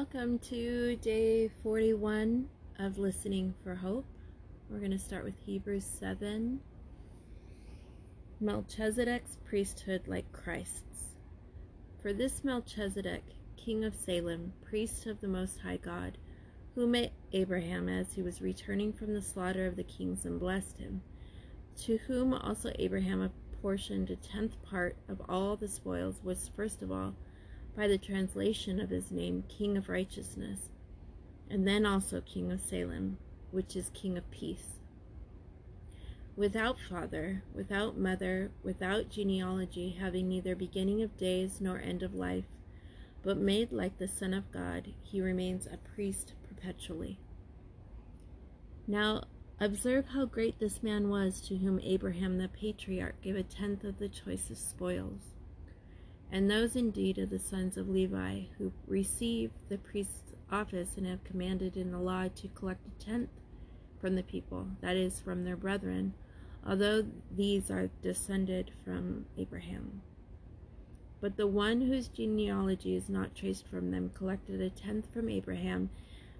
Welcome to day 41 of Listening for Hope. We're going to start with Hebrews 7. Melchizedek's priesthood like Christ's. For this Melchizedek, king of Salem, priest of the Most High God, who met Abraham as he was returning from the slaughter of the kings and blessed him, to whom also Abraham apportioned a tenth part of all the spoils, was first of all by the translation of his name, King of Righteousness, and then also King of Salem, which is King of Peace. Without father, without mother, without genealogy, having neither beginning of days nor end of life, but made like the Son of God, he remains a priest perpetually. Now, observe how great this man was to whom Abraham the patriarch gave a tenth of the choicest spoils. And those indeed are the sons of Levi who receive the priest's office and have commanded in the law to collect a tenth from the people, that is, from their brethren, although these are descended from Abraham. But the one whose genealogy is not traced from them collected a tenth from Abraham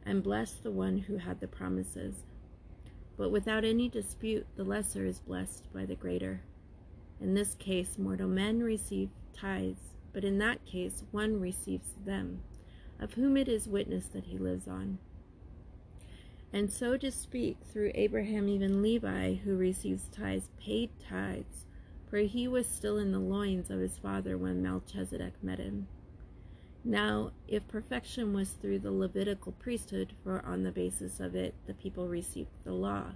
and blessed the one who had the promises. But without any dispute, the lesser is blessed by the greater. In this case, mortal men receive tithes, but in that case one receives them, of whom it is witness that he lives on. And so to speak, through Abraham, even Levi, who receives tithes, paid tithes, for he was still in the loins of his father when Melchizedek met him. Now, if perfection was through the Levitical priesthood, for on the basis of it the people received the law,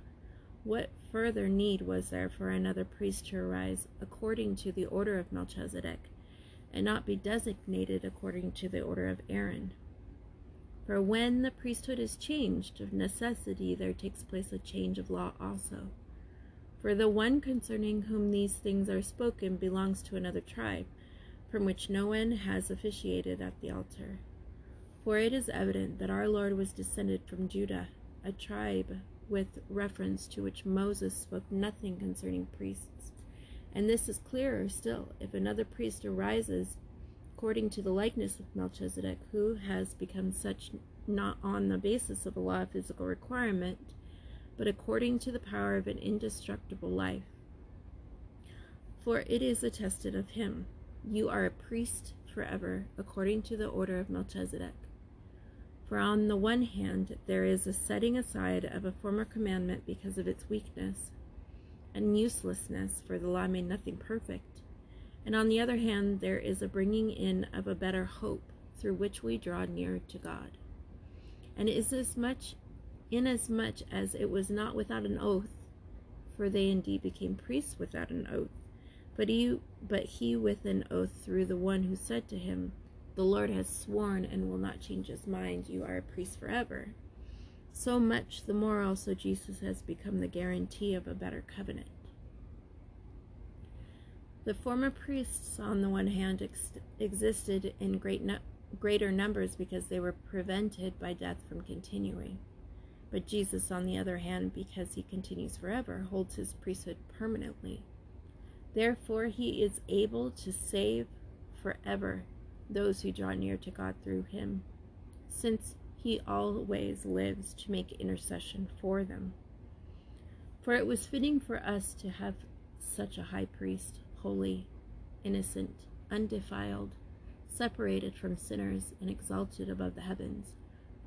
what further need was there for another priest to arise according to the order of Melchizedek, and not be designated according to the order of Aaron. For when the priesthood is changed, of necessity there takes place a change of law also. For the one concerning whom these things are spoken belongs to another tribe, from which no one has officiated at the altar. For it is evident that our Lord was descended from Judah, a tribe with reference to which Moses spoke nothing concerning priests. And this is clearer still if another priest arises according to the likeness of Melchizedek, who has become such not on the basis of a law of physical requirement, but according to the power of an indestructible life. For it is attested of him, You are a priest forever, according to the order of Melchizedek. For on the one hand, there is a setting aside of a former commandment because of its weakness and uselessness, for the law made nothing perfect. And on the other hand, there is a bringing in of a better hope through which we draw near to God. And is as much inasmuch as it was not without an oath, for they indeed became priests without an oath, but he, but he with an oath through the one who said to him, The Lord has sworn and will not change his mind, you are a priest forever so much the more also Jesus has become the guarantee of a better covenant. The former priests, on the one hand, ex- existed in great no- greater numbers because they were prevented by death from continuing. But Jesus, on the other hand, because he continues forever, holds his priesthood permanently. Therefore, he is able to save forever those who draw near to God through him, since he always lives to make intercession for them. For it was fitting for us to have such a high priest, holy, innocent, undefiled, separated from sinners, and exalted above the heavens,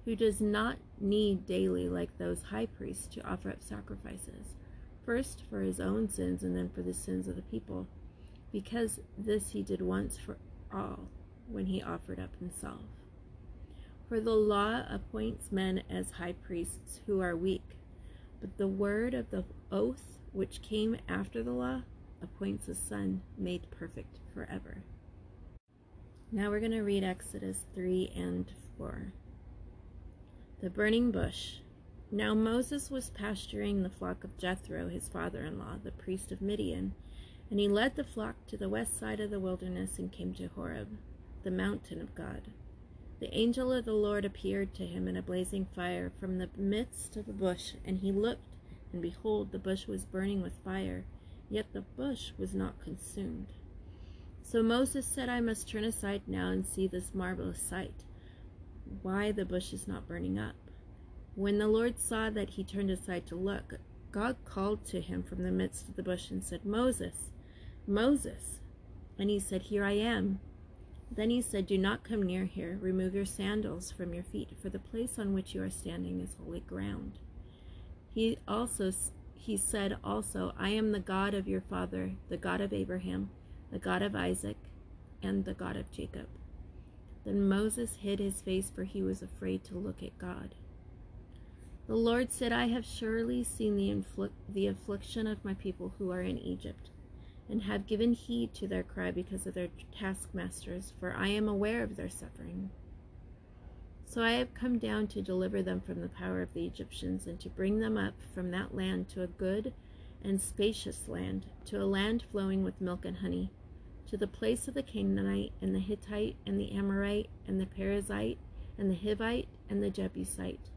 who does not need daily, like those high priests, to offer up sacrifices, first for his own sins and then for the sins of the people, because this he did once for all when he offered up himself. For the law appoints men as high priests who are weak, but the word of the oath which came after the law appoints a son made perfect forever. Now we're going to read Exodus 3 and 4. The burning bush. Now Moses was pasturing the flock of Jethro, his father in law, the priest of Midian, and he led the flock to the west side of the wilderness and came to Horeb, the mountain of God. The angel of the Lord appeared to him in a blazing fire from the midst of a bush, and he looked, and behold, the bush was burning with fire, yet the bush was not consumed. So Moses said, I must turn aside now and see this marvelous sight. why the bush is not burning up. When the Lord saw that he turned aside to look, God called to him from the midst of the bush and said, Moses, Moses. And he said, Here I am. Then he said, Do not come near here. Remove your sandals from your feet, for the place on which you are standing is holy ground. He also he said also, I am the God of your father, the God of Abraham, the God of Isaac, and the God of Jacob. Then Moses hid his face, for he was afraid to look at God. The Lord said, I have surely seen the, inflict, the affliction of my people who are in Egypt, and have given heed to their cry because of their taskmasters, for I am aware of their suffering. So I have come down to deliver them from the power of the Egyptians, and to bring them up from that land to a good and spacious land, to a land flowing with milk and honey, to the place of the Canaanite, and the Hittite, and the Amorite, and the Perizzite, and the Hivite, and the Jebusite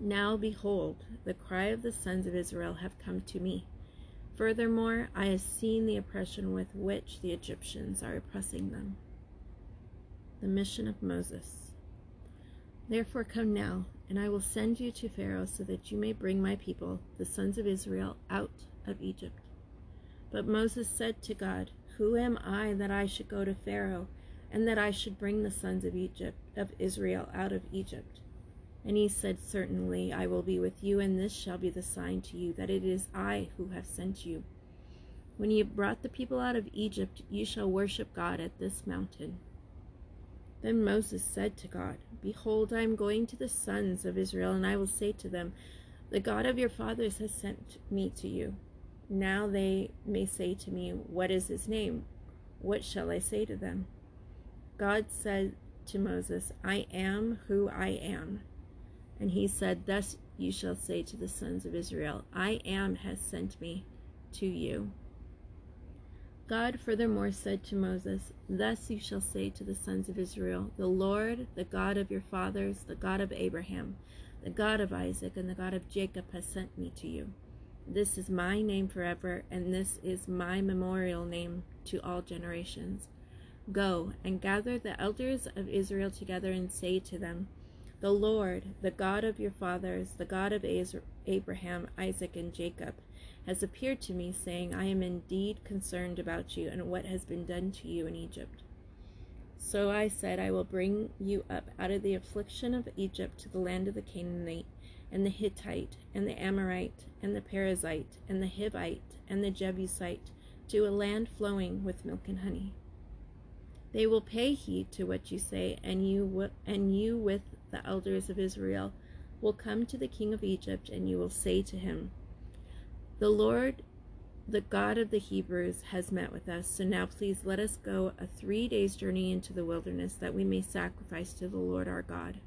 now behold, the cry of the sons of Israel have come to me. Furthermore, I have seen the oppression with which the Egyptians are oppressing them. The mission of Moses. Therefore come now, and I will send you to Pharaoh so that you may bring my people, the sons of Israel, out of Egypt. But Moses said to God, Who am I that I should go to Pharaoh, and that I should bring the sons of Egypt of Israel out of Egypt? And he said, Certainly I will be with you, and this shall be the sign to you that it is I who have sent you. When you have brought the people out of Egypt, you shall worship God at this mountain. Then Moses said to God, Behold, I am going to the sons of Israel, and I will say to them, The God of your fathers has sent me to you. Now they may say to me, What is his name? What shall I say to them? God said to Moses, I am who I am. And he said, Thus you shall say to the sons of Israel, I am has sent me to you. God furthermore said to Moses, Thus you shall say to the sons of Israel, The Lord, the God of your fathers, the God of Abraham, the God of Isaac, and the God of Jacob has sent me to you. This is my name forever, and this is my memorial name to all generations. Go and gather the elders of Israel together and say to them, the Lord, the God of your fathers, the God of Abraham, Isaac, and Jacob, has appeared to me, saying, I am indeed concerned about you and what has been done to you in Egypt. So I said, I will bring you up out of the affliction of Egypt to the land of the Canaanite, and the Hittite, and the Amorite, and the Perizzite, and the Hivite, and the Jebusite, to a land flowing with milk and honey. They will pay heed to what you say, and you, and you with the elders of Israel will come to the king of Egypt, and you will say to him, The Lord, the God of the Hebrews, has met with us. So now please let us go a three days' journey into the wilderness, that we may sacrifice to the Lord our God.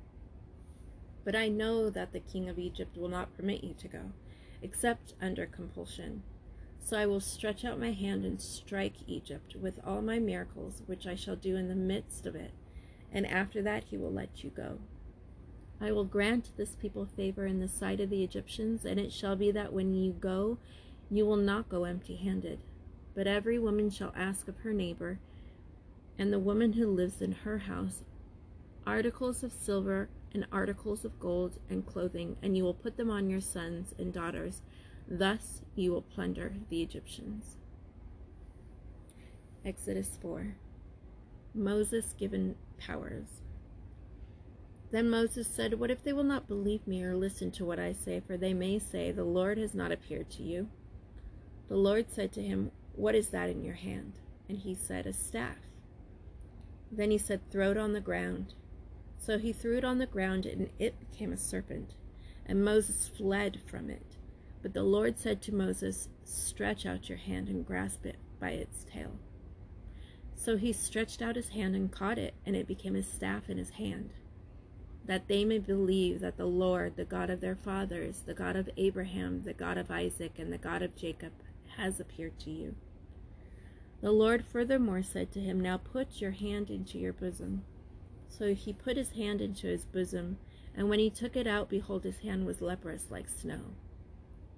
But I know that the king of Egypt will not permit you to go, except under compulsion. So I will stretch out my hand and strike Egypt with all my miracles, which I shall do in the midst of it, and after that he will let you go. I will grant this people favor in the sight of the Egyptians, and it shall be that when you go, you will not go empty handed. But every woman shall ask of her neighbor, and the woman who lives in her house, articles of silver and articles of gold and clothing, and you will put them on your sons and daughters. Thus you will plunder the Egyptians. Exodus 4 Moses given powers. Then Moses said, What if they will not believe me or listen to what I say? For they may say, The Lord has not appeared to you. The Lord said to him, What is that in your hand? And he said, A staff. Then he said, Throw it on the ground. So he threw it on the ground, and it became a serpent. And Moses fled from it. But the Lord said to Moses, Stretch out your hand and grasp it by its tail. So he stretched out his hand and caught it, and it became a staff in his hand that they may believe that the Lord, the God of their fathers, the God of Abraham, the God of Isaac, and the God of Jacob, has appeared to you. The Lord furthermore said to him, Now put your hand into your bosom. So he put his hand into his bosom, and when he took it out, behold, his hand was leprous like snow.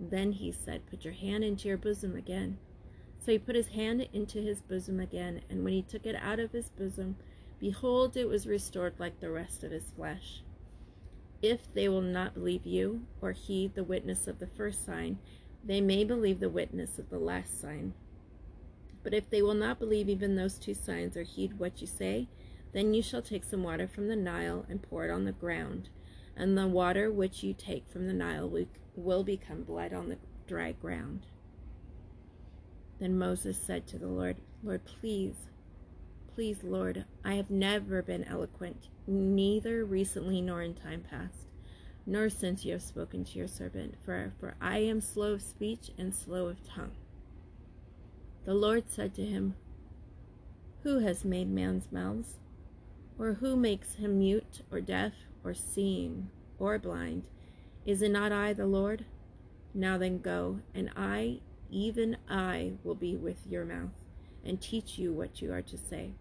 Then he said, Put your hand into your bosom again. So he put his hand into his bosom again, and when he took it out of his bosom, behold, it was restored like the rest of his flesh. If they will not believe you, or heed the witness of the first sign, they may believe the witness of the last sign. But if they will not believe even those two signs, or heed what you say, then you shall take some water from the Nile and pour it on the ground, and the water which you take from the Nile will become blood on the dry ground. Then Moses said to the Lord, Lord, please, please, Lord, I have never been eloquent, neither recently nor in time past, nor since you have spoken to your servant, for, for I am slow of speech and slow of tongue. The Lord said to him, Who has made man's mouths? Or who makes him mute or deaf or seeing or blind? Is it not I, the Lord? Now then go, and I even I will be with your mouth and teach you what you are to say.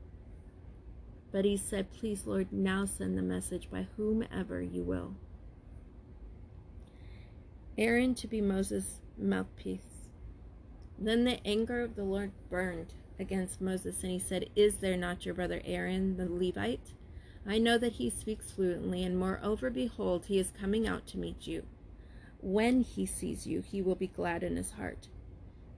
But he said, Please, Lord, now send the message by whomever you will. Aaron to be Moses' mouthpiece. Then the anger of the Lord burned against Moses, and he said, Is there not your brother Aaron the Levite? I know that he speaks fluently, and moreover, behold, he is coming out to meet you. When he sees you, he will be glad in his heart.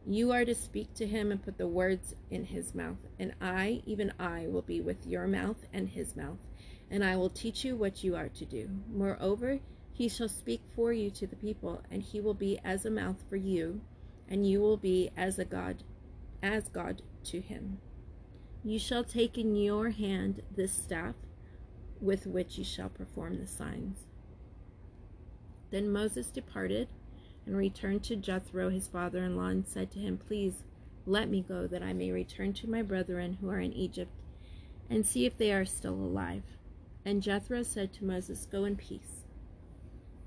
You are to speak to him and put the words in his mouth, and I, even I, will be with your mouth and his mouth, and I will teach you what you are to do. Moreover, he shall speak for you to the people, and he will be as a mouth for you, and you will be as a God, as God to him. You shall take in your hand this staff with which you shall perform the signs. Then Moses departed and returned to Jethro his father in law and said to him, Please let me go, that I may return to my brethren who are in Egypt, and see if they are still alive. And Jethro said to Moses, Go in peace.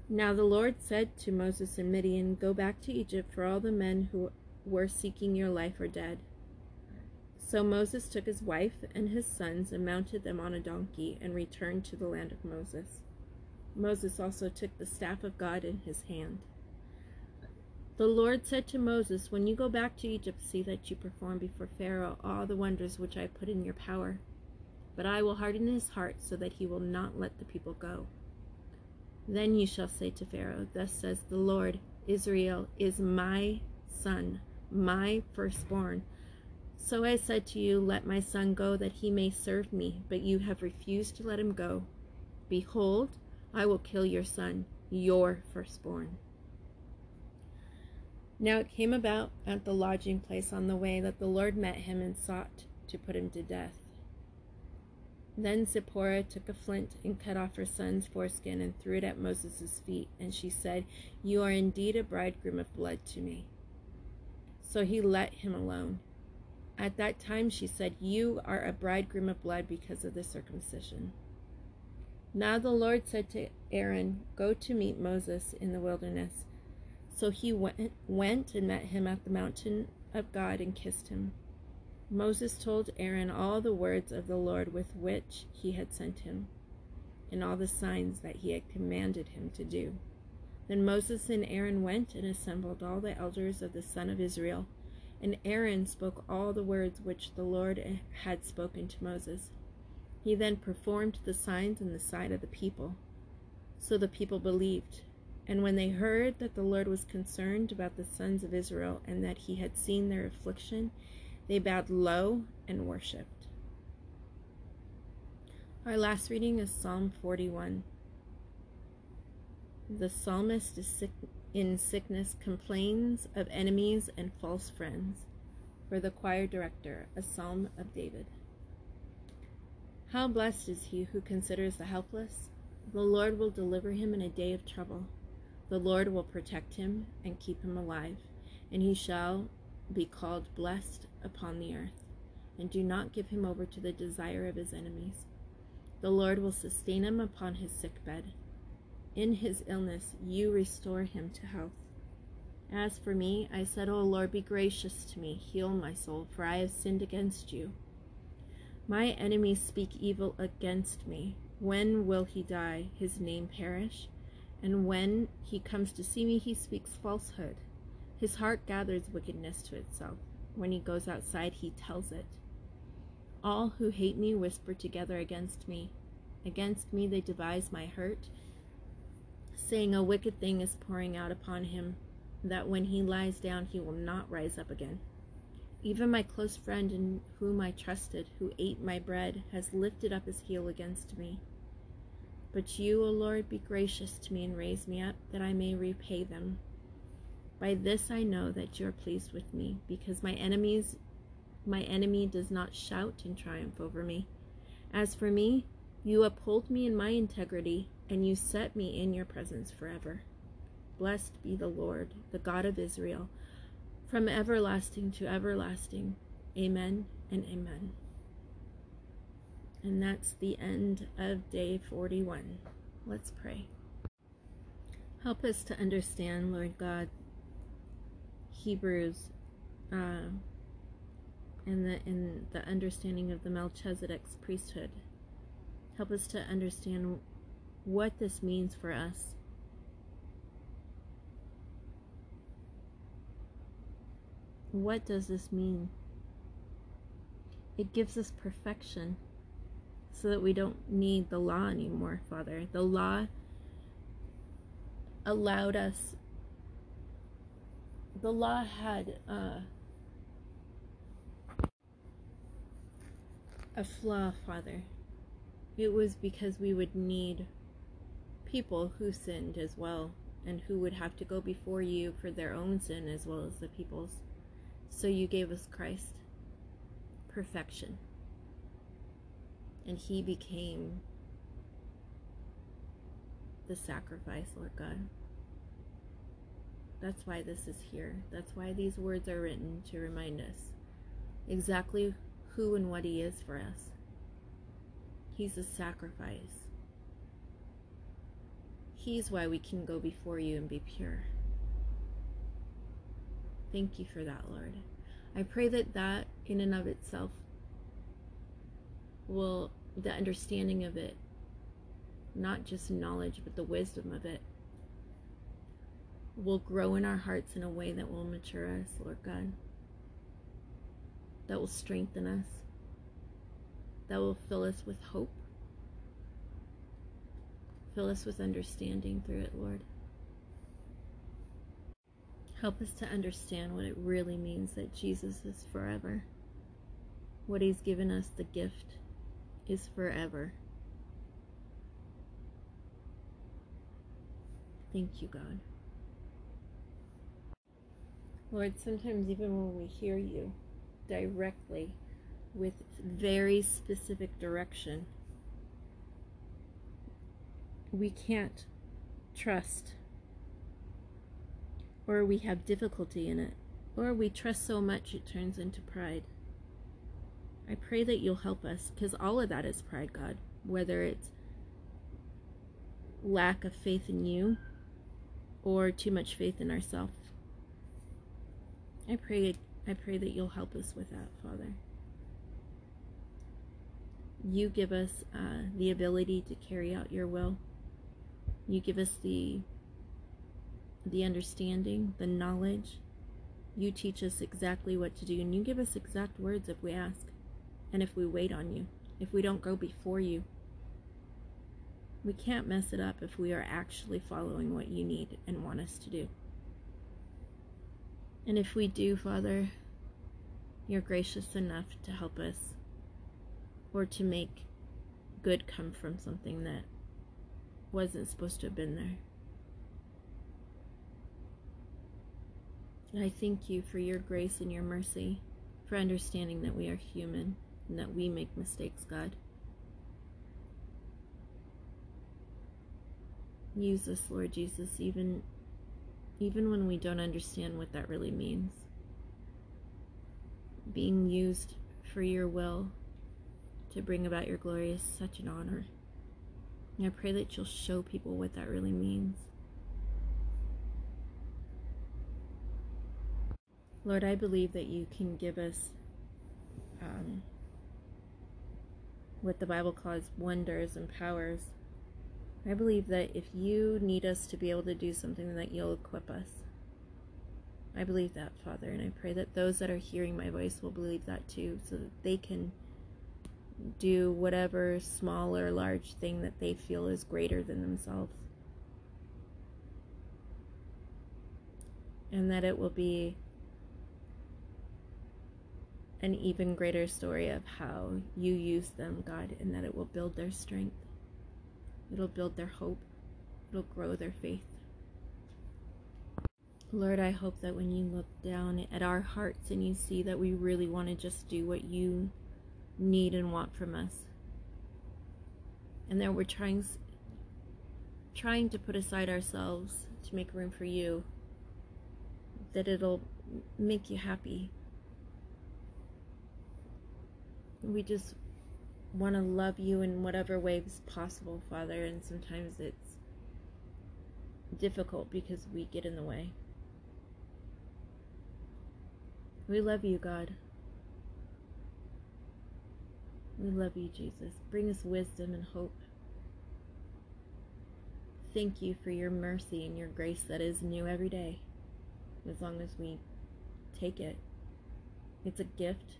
Now the Lord said to Moses and Midian, Go back to Egypt, for all the men who were seeking your life are dead. So Moses took his wife and his sons and mounted them on a donkey and returned to the land of Moses. Moses also took the staff of God in his hand. The Lord said to Moses, When you go back to Egypt, see that you perform before Pharaoh all the wonders which I put in your power. But I will harden his heart so that he will not let the people go. Then you shall say to Pharaoh, Thus says the Lord, Israel is my son, my firstborn. So I said to you, Let my son go that he may serve me, but you have refused to let him go. Behold, I will kill your son, your firstborn. Now it came about at the lodging place on the way that the Lord met him and sought to put him to death. Then Zipporah took a flint and cut off her son's foreskin and threw it at Moses' feet, and she said, You are indeed a bridegroom of blood to me. So he let him alone. At that time she said, You are a bridegroom of blood because of the circumcision. Now the Lord said to Aaron, Go to meet Moses in the wilderness so he went, went and met him at the mountain of God and kissed him. Moses told Aaron all the words of the Lord with which he had sent him, and all the signs that he had commanded him to do. Then Moses and Aaron went and assembled all the elders of the son of Israel, and Aaron spoke all the words which the Lord had spoken to Moses. He then performed the signs in the sight of the people. So the people believed, and when they heard that the Lord was concerned about the sons of Israel and that he had seen their affliction, they bowed low and worshipped. Our last reading is Psalm 41. The psalmist is sick, in sickness complains of enemies and false friends. For the choir director, a psalm of David. How blessed is he who considers the helpless! The Lord will deliver him in a day of trouble. The Lord will protect him and keep him alive, and he shall be called blessed upon the earth. And do not give him over to the desire of his enemies. The Lord will sustain him upon his sick bed. In his illness, you restore him to health. As for me, I said, O Lord, be gracious to me, heal my soul, for I have sinned against you. My enemies speak evil against me. When will he die, his name perish? And when he comes to see me, he speaks falsehood. His heart gathers wickedness to itself. When he goes outside, he tells it. All who hate me whisper together against me. Against me they devise my hurt, saying a wicked thing is pouring out upon him, that when he lies down he will not rise up again. Even my close friend in whom I trusted, who ate my bread, has lifted up his heel against me. But you, O Lord, be gracious to me and raise me up, that I may repay them. By this I know that you are pleased with me, because my enemies my enemy does not shout in triumph over me. As for me, you uphold me in my integrity, and you set me in your presence forever. Blessed be the Lord, the God of Israel, from everlasting to everlasting. Amen and amen. And that's the end of day 41. Let's pray. Help us to understand, Lord God, Hebrews uh, and the in the understanding of the Melchizedek's priesthood. Help us to understand what this means for us. What does this mean? It gives us perfection so that we don't need the law anymore, Father. The law allowed us, the law had uh, a flaw, Father. It was because we would need people who sinned as well, and who would have to go before you for their own sin as well as the people's. So you gave us Christ, perfection. And he became the sacrifice, Lord God. That's why this is here. That's why these words are written to remind us exactly who and what He is for us. He's a sacrifice. He's why we can go before you and be pure. Thank you for that, Lord. I pray that that, in and of itself, will, the understanding of it, not just knowledge, but the wisdom of it, will grow in our hearts in a way that will mature us, Lord God that will strengthen us, that will fill us with hope, fill us with understanding through it, Lord. Help us to understand what it really means that Jesus is forever. What He's given us, the gift, is forever. Thank you, God. Lord, sometimes even when we hear you, directly with very specific direction, we can't trust, or we have difficulty in it, or we trust so much it turns into pride. I pray that you'll help us because all of that is pride, God, whether it's lack of faith in you or too much faith in ourselves. I pray I pray that you'll help us with that, Father. You give us uh, the ability to carry out your will. You give us the the understanding, the knowledge. You teach us exactly what to do, and you give us exact words if we ask, and if we wait on you, if we don't go before you. We can't mess it up if we are actually following what you need and want us to do. And if we do, Father, you're gracious enough to help us or to make good come from something that wasn't supposed to have been there. And I thank you for your grace and your mercy, for understanding that we are human and that we make mistakes, God. Use us, Lord Jesus, even even when we don't understand what that really means. Being used for your will to bring about your glory is such an honor. And I pray that you'll show people what that really means. Lord, I believe that you can give us um, what the Bible calls wonders and powers I believe that if you need us to be able to do something, that you'll equip us. I believe that, Father, and I pray that those that are hearing my voice will believe that too, so that they can do whatever small or large thing that they feel is greater than themselves. And that it will be an even greater story of how you use them, God, and that it will build their strength. It'll build their hope. It'll grow their faith. Lord, I hope that when you look down at our hearts and you see that we really want to just do what you need and want from us, and that we're trying trying to put aside ourselves to make room for you, that it'll make you happy. We just want to love you in whatever ways possible, Father, and sometimes it's difficult because we get in the way. We love you, God. We love you, Jesus. Bring us wisdom and hope. Thank you for your mercy and your grace that is new every day, as long as we take it. It's a gift.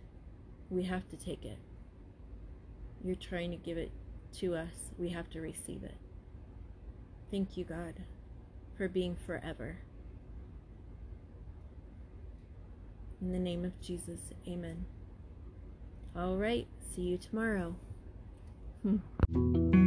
We have to take it. You're trying to give it to us. We have to receive it. Thank you, God, for being forever. In the name of Jesus, amen. All right, see you tomorrow. Hmm.